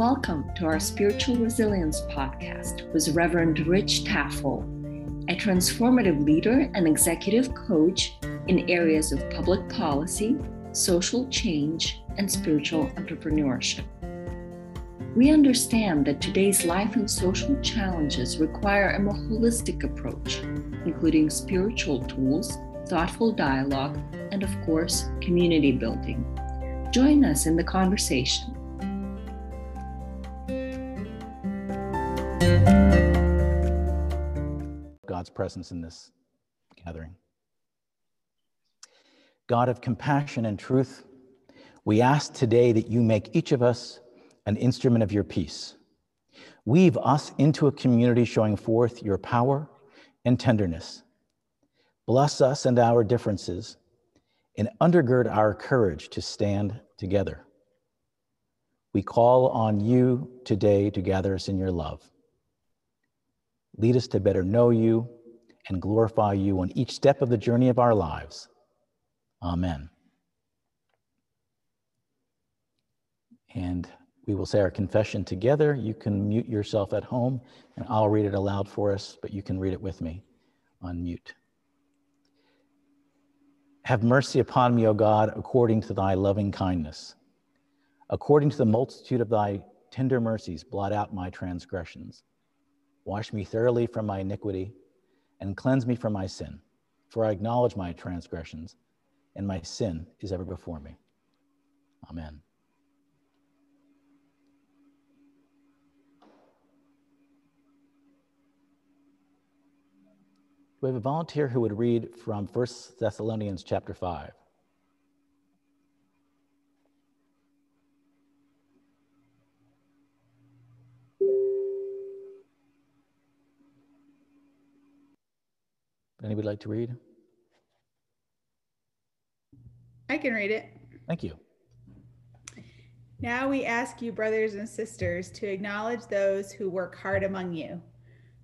Welcome to our Spiritual Resilience podcast with Reverend Rich Tafel, a transformative leader and executive coach in areas of public policy, social change, and spiritual entrepreneurship. We understand that today's life and social challenges require a more holistic approach, including spiritual tools, thoughtful dialogue, and of course, community building. Join us in the conversation. God's presence in this gathering. God of compassion and truth, we ask today that you make each of us an instrument of your peace. Weave us into a community showing forth your power and tenderness. Bless us and our differences and undergird our courage to stand together. We call on you today to gather us in your love. Lead us to better know you and glorify you on each step of the journey of our lives. Amen. And we will say our confession together. You can mute yourself at home, and I'll read it aloud for us, but you can read it with me on mute. Have mercy upon me, O God, according to thy loving kindness. According to the multitude of thy tender mercies, blot out my transgressions. Wash me thoroughly from my iniquity and cleanse me from my sin. For I acknowledge my transgressions, and my sin is ever before me. Amen. we have a volunteer who would read from 1 Thessalonians chapter 5? Anybody like to read? I can read it. Thank you. Now we ask you, brothers and sisters, to acknowledge those who work hard among you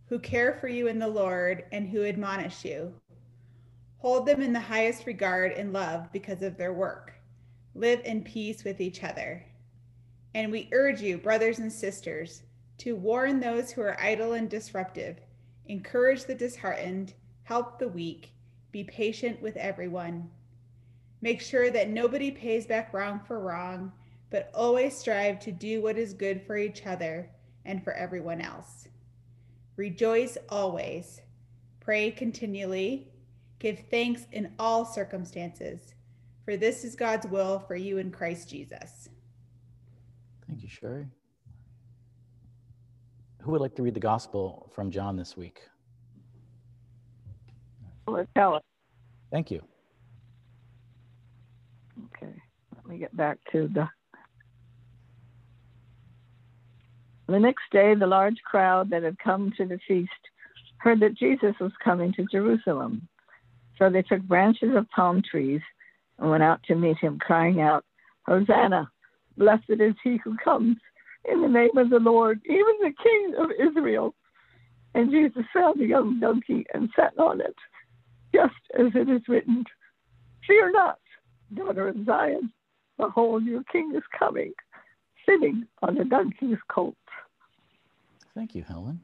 who care for you in the Lord and who admonish you. Hold them in the highest regard and love because of their work. Live in peace with each other. And we urge you, brothers and sisters, to warn those who are idle and disruptive, encourage the disheartened, help the weak, be patient with everyone. Make sure that nobody pays back wrong for wrong, but always strive to do what is good for each other and for everyone else. Rejoice always. Pray continually. Give thanks in all circumstances, for this is God's will for you in Christ Jesus. Thank you, Sherry. Who would like to read the gospel from John this week? Let's tell it. Thank you. Okay, let me get back to the The next day, the large crowd that had come to the feast heard that Jesus was coming to Jerusalem. So they took branches of palm trees and went out to meet him, crying out, Hosanna! Blessed is he who comes in the name of the Lord, even the King of Israel. And Jesus found a young donkey and sat on it, just as it is written Fear not, daughter of Zion. Behold, your king is coming, sitting on a donkey's colt. Thank you, Helen.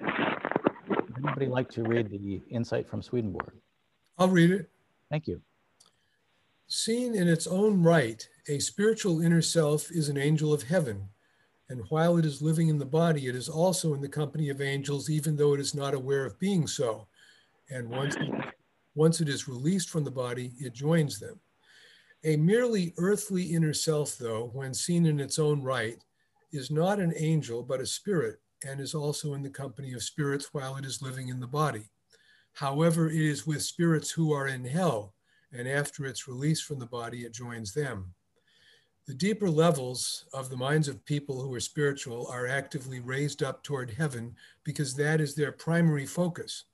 Would anybody like to read the insight from Swedenborg? I'll read it. Thank you. Seen in its own right, a spiritual inner self is an angel of heaven. And while it is living in the body, it is also in the company of angels, even though it is not aware of being so. And once, once it is released from the body, it joins them. A merely earthly inner self, though, when seen in its own right, is not an angel, but a spirit, and is also in the company of spirits while it is living in the body. However, it is with spirits who are in hell, and after its release from the body, it joins them. The deeper levels of the minds of people who are spiritual are actively raised up toward heaven because that is their primary focus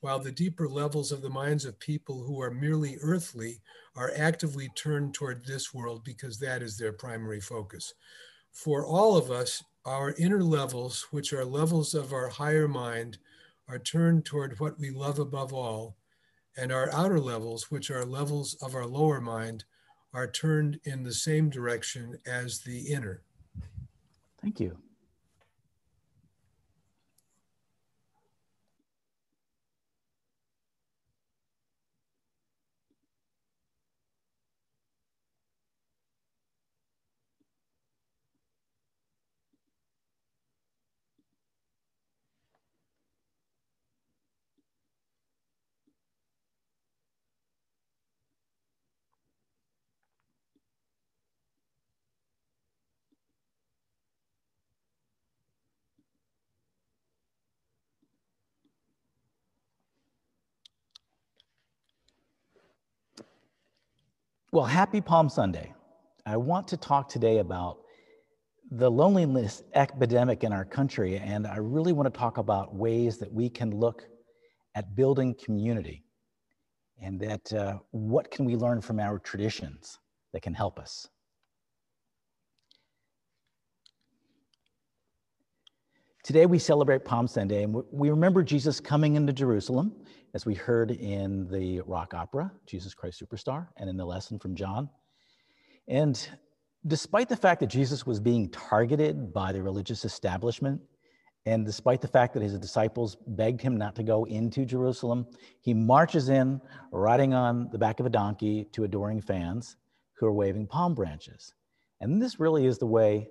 while the deeper levels of the minds of people who are merely earthly are actively turned toward this world because that is their primary focus. For all of us, our inner levels, which are levels of our higher mind, are turned toward what we love above all, and our outer levels, which are levels of our lower mind, are turned in the same direction as the inner. Thank you. Well, happy Palm Sunday. I want to talk today about the loneliness epidemic in our country, and I really want to talk about ways that we can look at building community and that uh, what can we learn from our traditions that can help us. Today we celebrate Palm Sunday and we remember Jesus coming into Jerusalem as we heard in the rock opera, Jesus Christ Superstar, and in the lesson from John. And despite the fact that Jesus was being targeted by the religious establishment, and despite the fact that his disciples begged him not to go into Jerusalem, he marches in riding on the back of a donkey to adoring fans who are waving palm branches. And this really is the way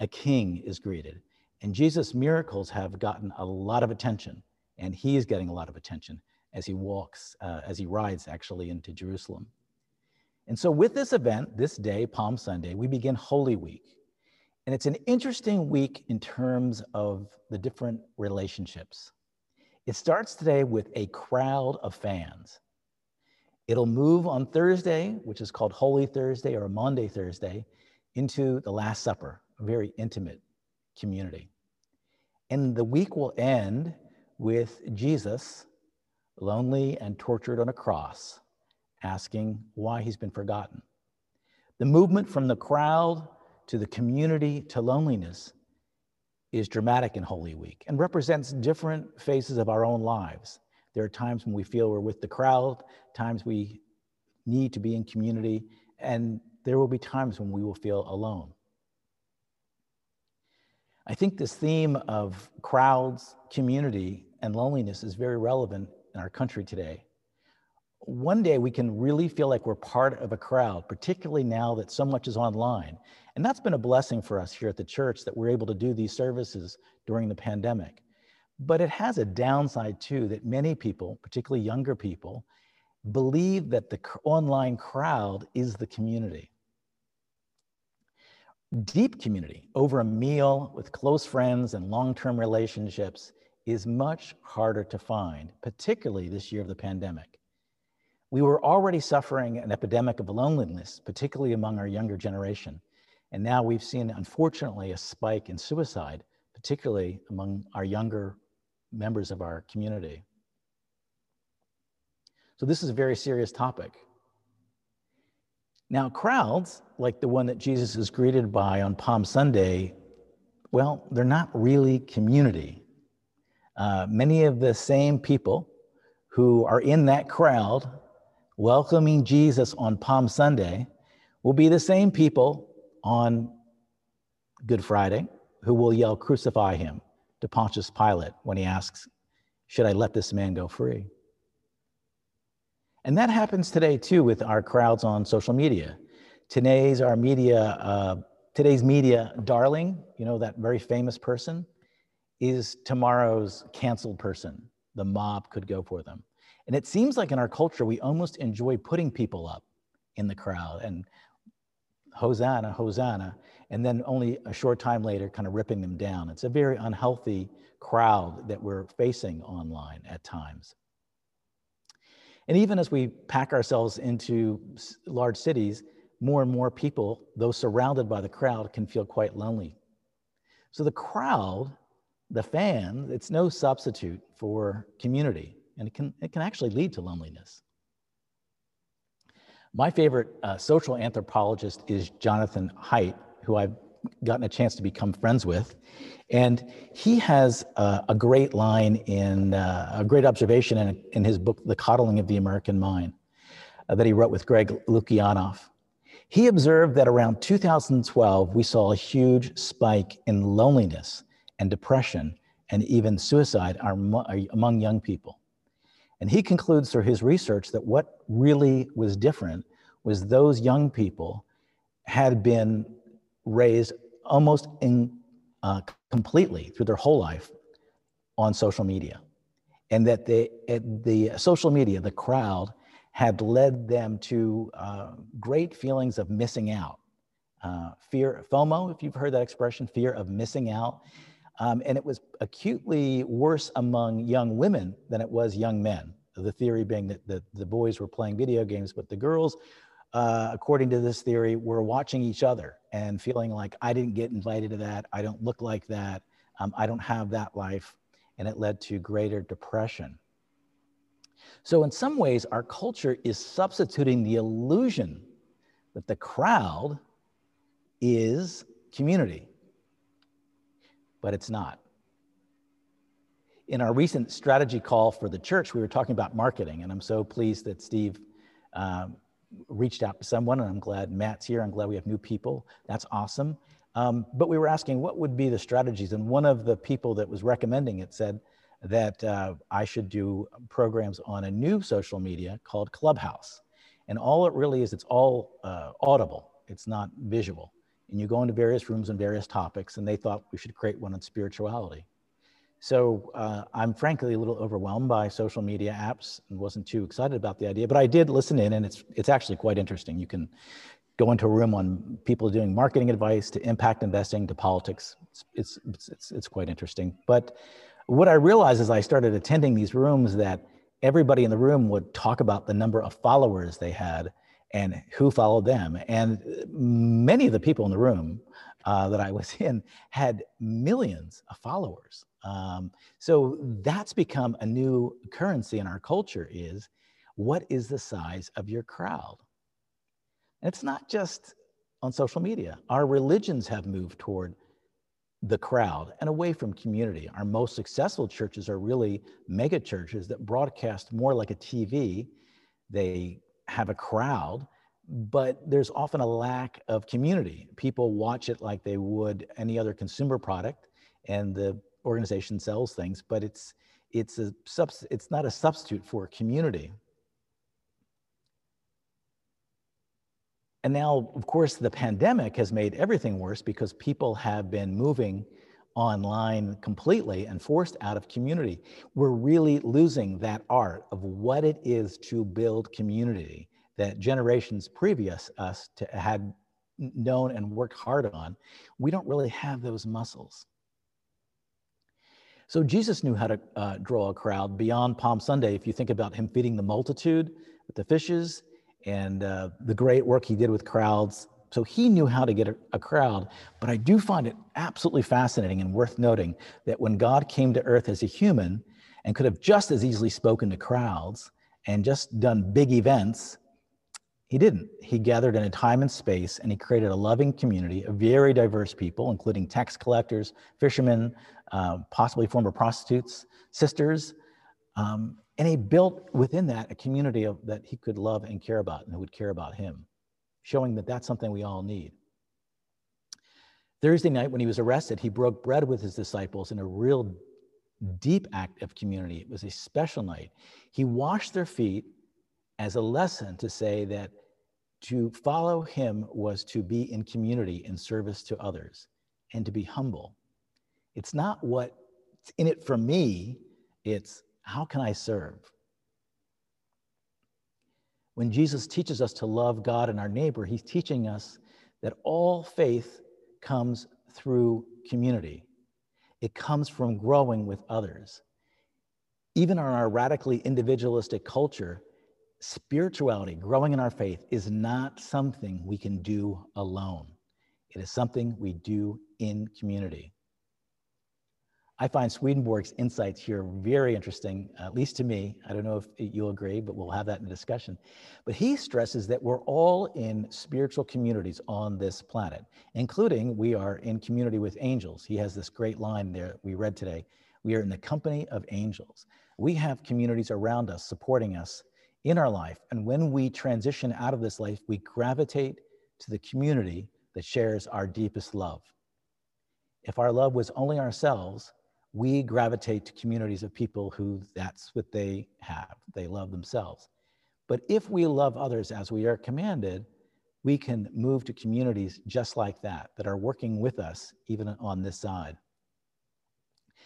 a king is greeted. And Jesus' miracles have gotten a lot of attention, and he is getting a lot of attention as he walks, uh, as he rides actually into Jerusalem. And so, with this event, this day, Palm Sunday, we begin Holy Week. And it's an interesting week in terms of the different relationships. It starts today with a crowd of fans. It'll move on Thursday, which is called Holy Thursday or Maundy Thursday, into the Last Supper, a very intimate community. And the week will end with Jesus lonely and tortured on a cross, asking why he's been forgotten. The movement from the crowd to the community to loneliness is dramatic in Holy Week and represents different phases of our own lives. There are times when we feel we're with the crowd, times we need to be in community, and there will be times when we will feel alone. I think this theme of crowds, community, and loneliness is very relevant in our country today. One day we can really feel like we're part of a crowd, particularly now that so much is online. And that's been a blessing for us here at the church that we're able to do these services during the pandemic. But it has a downside too that many people, particularly younger people, believe that the online crowd is the community. Deep community over a meal with close friends and long term relationships is much harder to find, particularly this year of the pandemic. We were already suffering an epidemic of loneliness, particularly among our younger generation. And now we've seen, unfortunately, a spike in suicide, particularly among our younger members of our community. So, this is a very serious topic. Now, crowds like the one that Jesus is greeted by on Palm Sunday, well, they're not really community. Uh, many of the same people who are in that crowd welcoming Jesus on Palm Sunday will be the same people on Good Friday who will yell, Crucify him to Pontius Pilate when he asks, Should I let this man go free? And that happens today too with our crowds on social media. Today's our media, uh, today's media darling, you know, that very famous person is tomorrow's canceled person. The mob could go for them. And it seems like in our culture, we almost enjoy putting people up in the crowd and Hosanna, Hosanna, and then only a short time later, kind of ripping them down. It's a very unhealthy crowd that we're facing online at times. And even as we pack ourselves into large cities, more and more people, though surrounded by the crowd, can feel quite lonely. So the crowd the fan, it's no substitute for community, and it can, it can actually lead to loneliness. My favorite uh, social anthropologist is Jonathan Haidt, who I've gotten a chance to become friends with. And he has a great line in uh, a great observation in, in his book, The Coddling of the American Mind, uh, that he wrote with Greg Lukianoff. He observed that around 2012, we saw a huge spike in loneliness and depression and even suicide among young people. And he concludes through his research that what really was different was those young people had been raised almost in, uh, completely through their whole life on social media. And that the, the social media, the crowd, had led them to uh, great feelings of missing out. Uh, fear, FOMO, if you've heard that expression, fear of missing out. Um, and it was acutely worse among young women than it was young men. The theory being that the, the boys were playing video games, but the girls, uh, according to this theory, we're watching each other and feeling like, I didn't get invited to that. I don't look like that. Um, I don't have that life. And it led to greater depression. So, in some ways, our culture is substituting the illusion that the crowd is community, but it's not. In our recent strategy call for the church, we were talking about marketing, and I'm so pleased that Steve um, reached out to someone, and I'm glad Matt's here. I'm glad we have new people. That's awesome. Um, but we were asking what would be the strategies, and one of the people that was recommending it said, that uh, I should do programs on a new social media called Clubhouse. And all it really is, it's all uh, audible, it's not visual. And you go into various rooms on various topics, and they thought we should create one on spirituality. So uh, I'm frankly a little overwhelmed by social media apps and wasn't too excited about the idea, but I did listen in, and it's, it's actually quite interesting. You can go into a room on people doing marketing advice to impact investing to politics. It's, it's, it's, it's quite interesting. But what I realized as I started attending these rooms that everybody in the room would talk about the number of followers they had and who followed them. And many of the people in the room uh, that I was in had millions of followers. Um, so that's become a new currency in our culture is what is the size of your crowd? And it's not just on social media. Our religions have moved toward the crowd and away from community. Our most successful churches are really mega churches that broadcast more like a TV. They have a crowd, but there's often a lack of community. People watch it like they would any other consumer product, and the organization sells things, but it's it's a subs- it's not a substitute for community. And now, of course, the pandemic has made everything worse because people have been moving online completely and forced out of community. We're really losing that art of what it is to build community that generations previous us to, had known and worked hard on. We don't really have those muscles. So Jesus knew how to uh, draw a crowd beyond Palm Sunday. If you think about him feeding the multitude with the fishes, and uh, the great work he did with crowds. So he knew how to get a, a, crowd. But I do find it absolutely fascinating and worth noting that when God came to earth as a human and could have just as easily spoken to crowds and just done big events, he didn't. He gathered in a time and space and he created a loving community of very diverse people, including tax collectors, fishermen, uh, possibly former prostitutes, sisters, um, and he built within that a community of, that he could love and care about and who would care about him, showing that that's something we all need. Thursday night, when he was arrested, he broke bread with his disciples in a real deep act of community. It was a special night. He washed their feet as a lesson to say that to follow him was to be in community in service to others and to be humble. It's not what's in it for me, it's how can I serve? When Jesus teaches us to love God and our neighbor, he's teaching us that all faith comes through community. It comes from growing with others. Even in our radically individualistic culture, spirituality, growing in our faith, is not something we can do alone. It is something we do in community. I find Swedenborg's insights here very interesting, at least to me. I don't know if you'll agree, but we'll have that in the discussion. But he stresses that we're all in spiritual communities on this planet, including we are in community with angels. He has this great line there we read today. We are in the company of angels. We have communities around us supporting us in our life. And when we transition out of this life, we gravitate to the community that shares our deepest love. If our love was only ourselves, we gravitate to communities of people who that's what they have. They love themselves. But if we love others as we are commanded, we can move to communities just like that, that are working with us even on this side.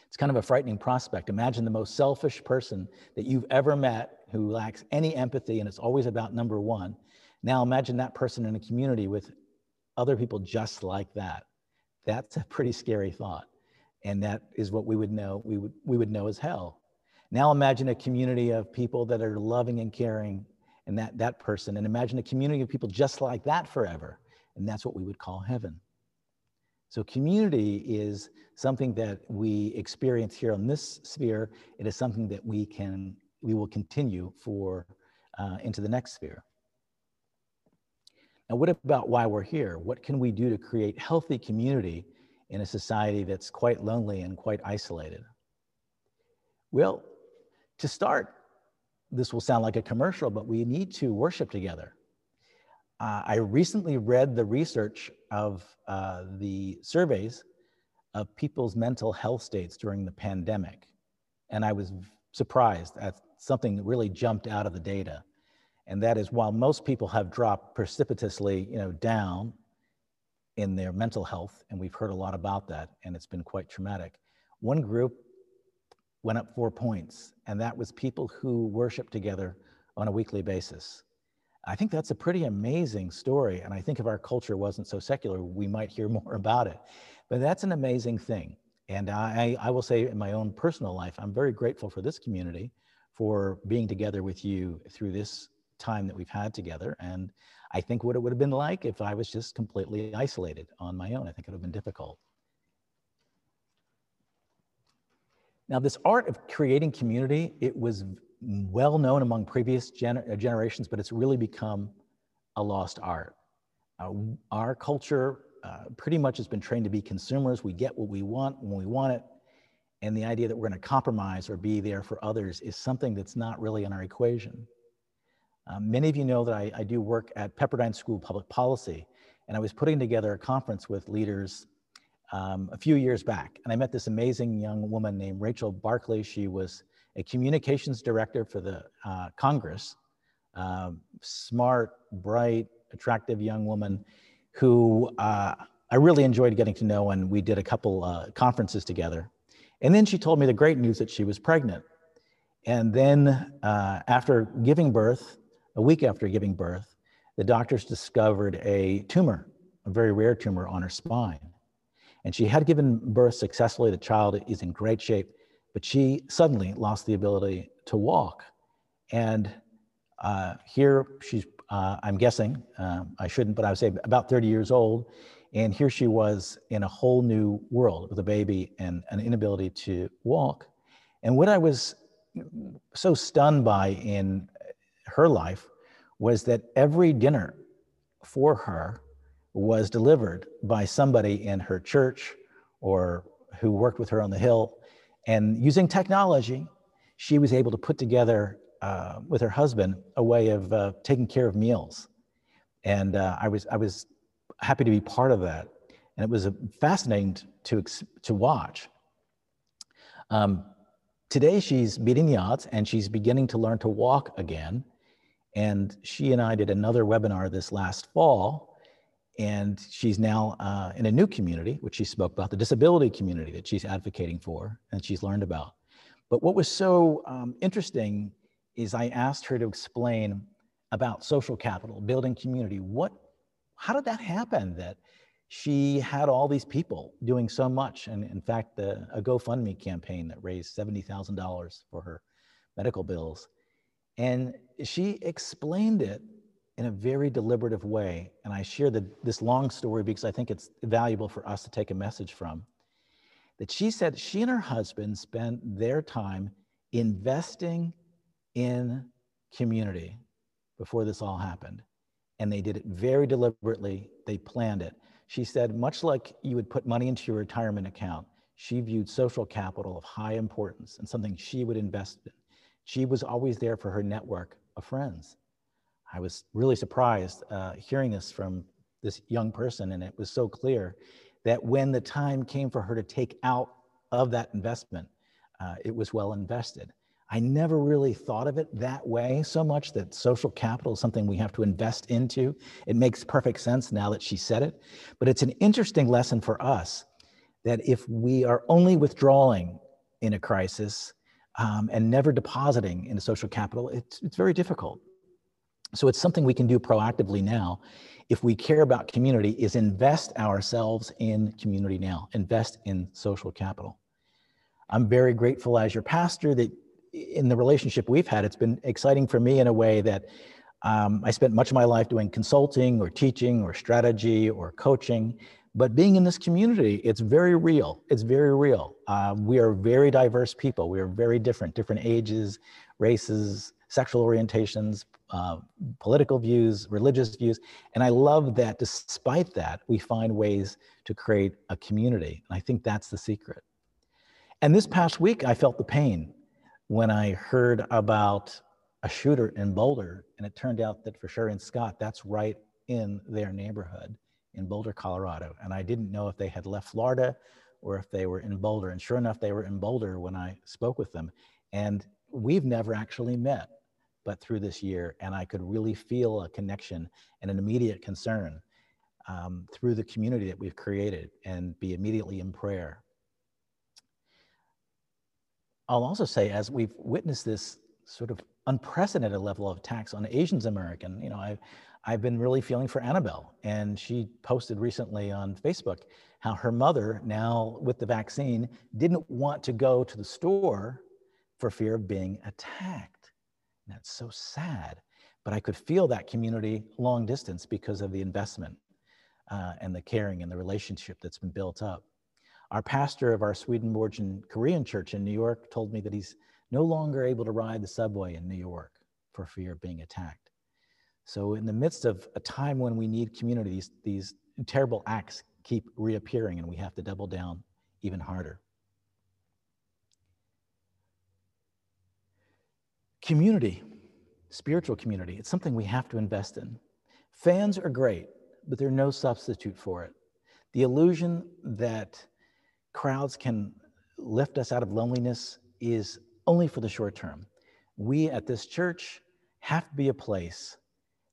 It's kind of a frightening prospect. Imagine the most selfish person that you've ever met who lacks any empathy and it's always about number one. Now imagine that person in a community with other people just like that. That's a pretty scary thought. And that is what we would know, we would, we would know as hell. Now imagine a community of people that are loving and caring and that, that person. And imagine a community of people just like that forever. And that's what we would call heaven. So community is something that we experience here on this sphere. It is something that we can, we will continue for uh, into the next sphere. Now, what about why we're here? What can we do to create healthy community in a society that's quite lonely and quite isolated? Well, to start, this will sound like a commercial, but we need to worship together. Uh, I recently read the research of uh, the surveys of people's mental health states during the pandemic. And I was surprised at something that really jumped out of the data. And that is while most people have dropped precipitously, you know, down in their mental health, and we've heard a lot about that, and it's been quite traumatic. One group went up four points, and that was people who worship together on a weekly basis. I think that's a pretty amazing story. And I think if our culture wasn't so secular, we might hear more about it. But that's an amazing thing. And I, I will say in my own personal life, I'm very grateful for this community for being together with you through this time that we've had together. And I think what it would have been like if I was just completely isolated on my own. I think it would have been difficult. Now, this art of creating community, it was well known among previous gener uh, generations, but it's really become a lost art. Uh, our culture uh, pretty much has been trained to be consumers. We get what we want when we want it. And the idea that we're going to compromise or be there for others is something that's not really in our equation. Um, many of you know that I, I do work at Pepperdine School of Public Policy, and I was putting together a conference with leaders um, a few years back. And I met this amazing young woman named Rachel Barkley. She was a communications director for the uh, Congress, uh, smart, bright, attractive young woman who uh, I really enjoyed getting to know, and we did a couple uh, conferences together. And then she told me the great news that she was pregnant. And then uh, after giving birth, a week after giving birth, the doctors discovered a tumor, a very rare tumor on her spine. And she had given birth successfully. The child is in great shape but she suddenly lost the ability to walk. And uh, here she's, uh, I'm guessing, um, I shouldn't, but I would say about 30 years old. And here she was in a whole new world with a baby and an inability to walk. And what I was so stunned by in her life was that every dinner for her was delivered by somebody in her church or who worked with her on the hill and using technology, she was able to put together uh, with her husband a way of uh, taking care of meals. And uh, I, was, I was happy to be part of that. And it was fascinating to, to watch. Um, today, she's beating the odds and she's beginning to learn to walk again. And she and I did another webinar this last fall and she's now uh, in a new community, which she spoke about, the disability community that she's advocating for and she's learned about. But what was so um, interesting is I asked her to explain about social capital, building community. What, how did that happen that she had all these people doing so much? And in fact, the, a GoFundMe campaign that raised $70,000 for her medical bills. And she explained it in a very deliberative way. And I share the, this long story because I think it's valuable for us to take a message from. That she said she and her husband spent their time investing in community before this all happened. And they did it very deliberately. They planned it. She said, much like you would put money into your retirement account, she viewed social capital of high importance and something she would invest in. She was always there for her network of friends. I was really surprised uh, hearing this from this young person, and it was so clear that when the time came for her to take out of that investment, uh, it was well invested. I never really thought of it that way so much that social capital is something we have to invest into. It makes perfect sense now that she said it. But it's an interesting lesson for us that if we are only withdrawing in a crisis um, and never depositing in social capital, it's, it's very difficult. So it's something we can do proactively now. If we care about community, is invest ourselves in community now, invest in social capital. I'm very grateful as your pastor that in the relationship we've had, it's been exciting for me in a way that um, I spent much of my life doing consulting or teaching or strategy or coaching. But being in this community, it's very real. It's very real. Uh, we are very diverse people. We are very different, different ages, races, sexual orientations, uh, political views, religious views. And I love that despite that, we find ways to create a community. And I think that's the secret. And this past week, I felt the pain when I heard about a shooter in Boulder, and it turned out that for Sherry and Scott, that's right in their neighborhood in Boulder, Colorado. And I didn't know if they had left Florida or if they were in Boulder. And sure enough, they were in Boulder when I spoke with them. And we've never actually met, but through this year, and I could really feel a connection and an immediate concern um, through the community that we've created and be immediately in prayer I'll also say, as we've witnessed this sort of unprecedented level of attacks on Asians American, you know, I've, I've been really feeling for Annabelle. And she posted recently on Facebook how her mother, now with the vaccine, didn't want to go to the store for fear of being attacked. And that's so sad. But I could feel that community long distance because of the investment uh, and the caring and the relationship that's been built up. Our pastor of our Swedenborgian Korean church in New York told me that he's no longer able to ride the subway in New York for fear of being attacked. So, in the midst of a time when we need communities, these terrible acts keep reappearing, and we have to double down even harder. Community, spiritual community, it's something we have to invest in. Fans are great, but they're no substitute for it. The illusion that crowds can lift us out of loneliness is only for the short term. We at this church have to be a place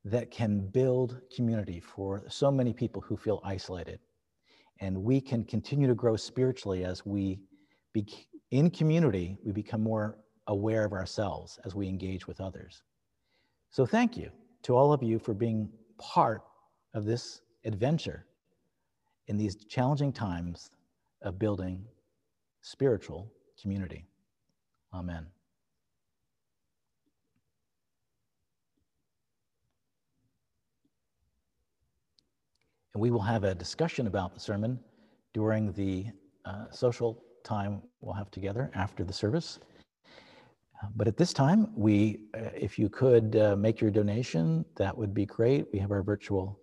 that can build community for so many people who feel isolated. And we can continue to grow spiritually as we, be, in community, we become more aware of ourselves as we engage with others. So, thank you to all of you for being part of this adventure in these challenging times of building spiritual community. Amen. And we will have a discussion about the sermon during the uh, social time we'll have together after the service. But at this time, we, uh, if you could uh, make your donation, that would be great. We have our virtual,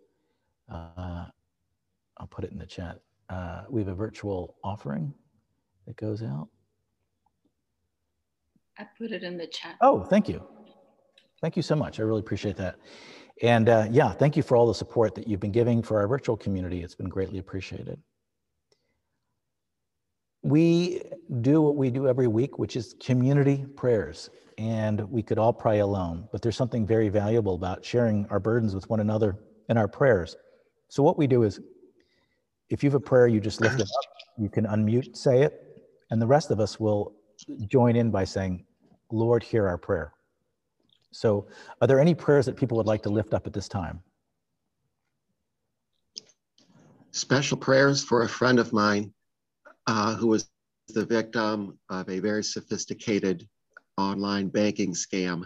uh, I'll put it in the chat uh, we have a virtual offering that goes out. I put it in the chat. Oh, thank you. Thank you so much. I really appreciate that. And uh, yeah, thank you for all the support that you've been giving for our virtual community. It's been greatly appreciated. We do what we do every week, which is community prayers. And we could all pray alone, but there's something very valuable about sharing our burdens with one another in our prayers. So, what we do is if you have a prayer, you just lift it up. You can unmute, say it, and the rest of us will join in by saying, Lord, hear our prayer. So, are there any prayers that people would like to lift up at this time? Special prayers for a friend of mine uh, who was the victim of a very sophisticated online banking scam.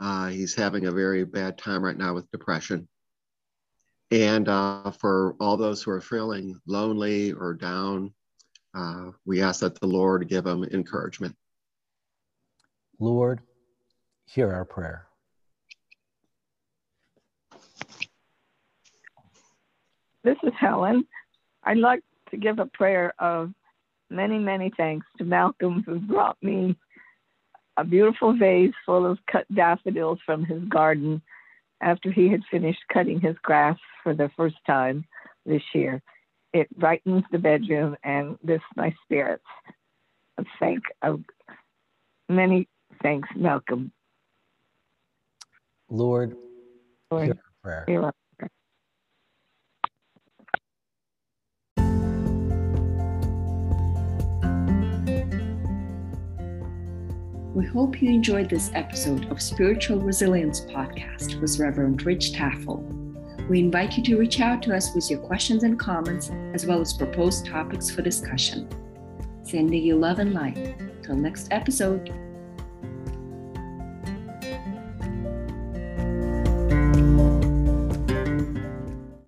Uh, he's having a very bad time right now with depression. And uh, for all those who are feeling lonely or down, uh, we ask that the Lord give them encouragement. Lord, hear our prayer. This is Helen. I'd like to give a prayer of many, many thanks to Malcolm, who brought me a beautiful vase full of cut daffodils from his garden after he had finished cutting his grass for the first time this year. It brightens the bedroom and lifts my spirits. A thank of many thanks, Malcolm. Lord, Lord, hear our prayer. hear our We hope you enjoyed this episode of Spiritual Resilience Podcast with Reverend Rich Tafel. We invite you to reach out to us with your questions and comments, as well as proposed topics for discussion. Sending you love and light. Till next episode.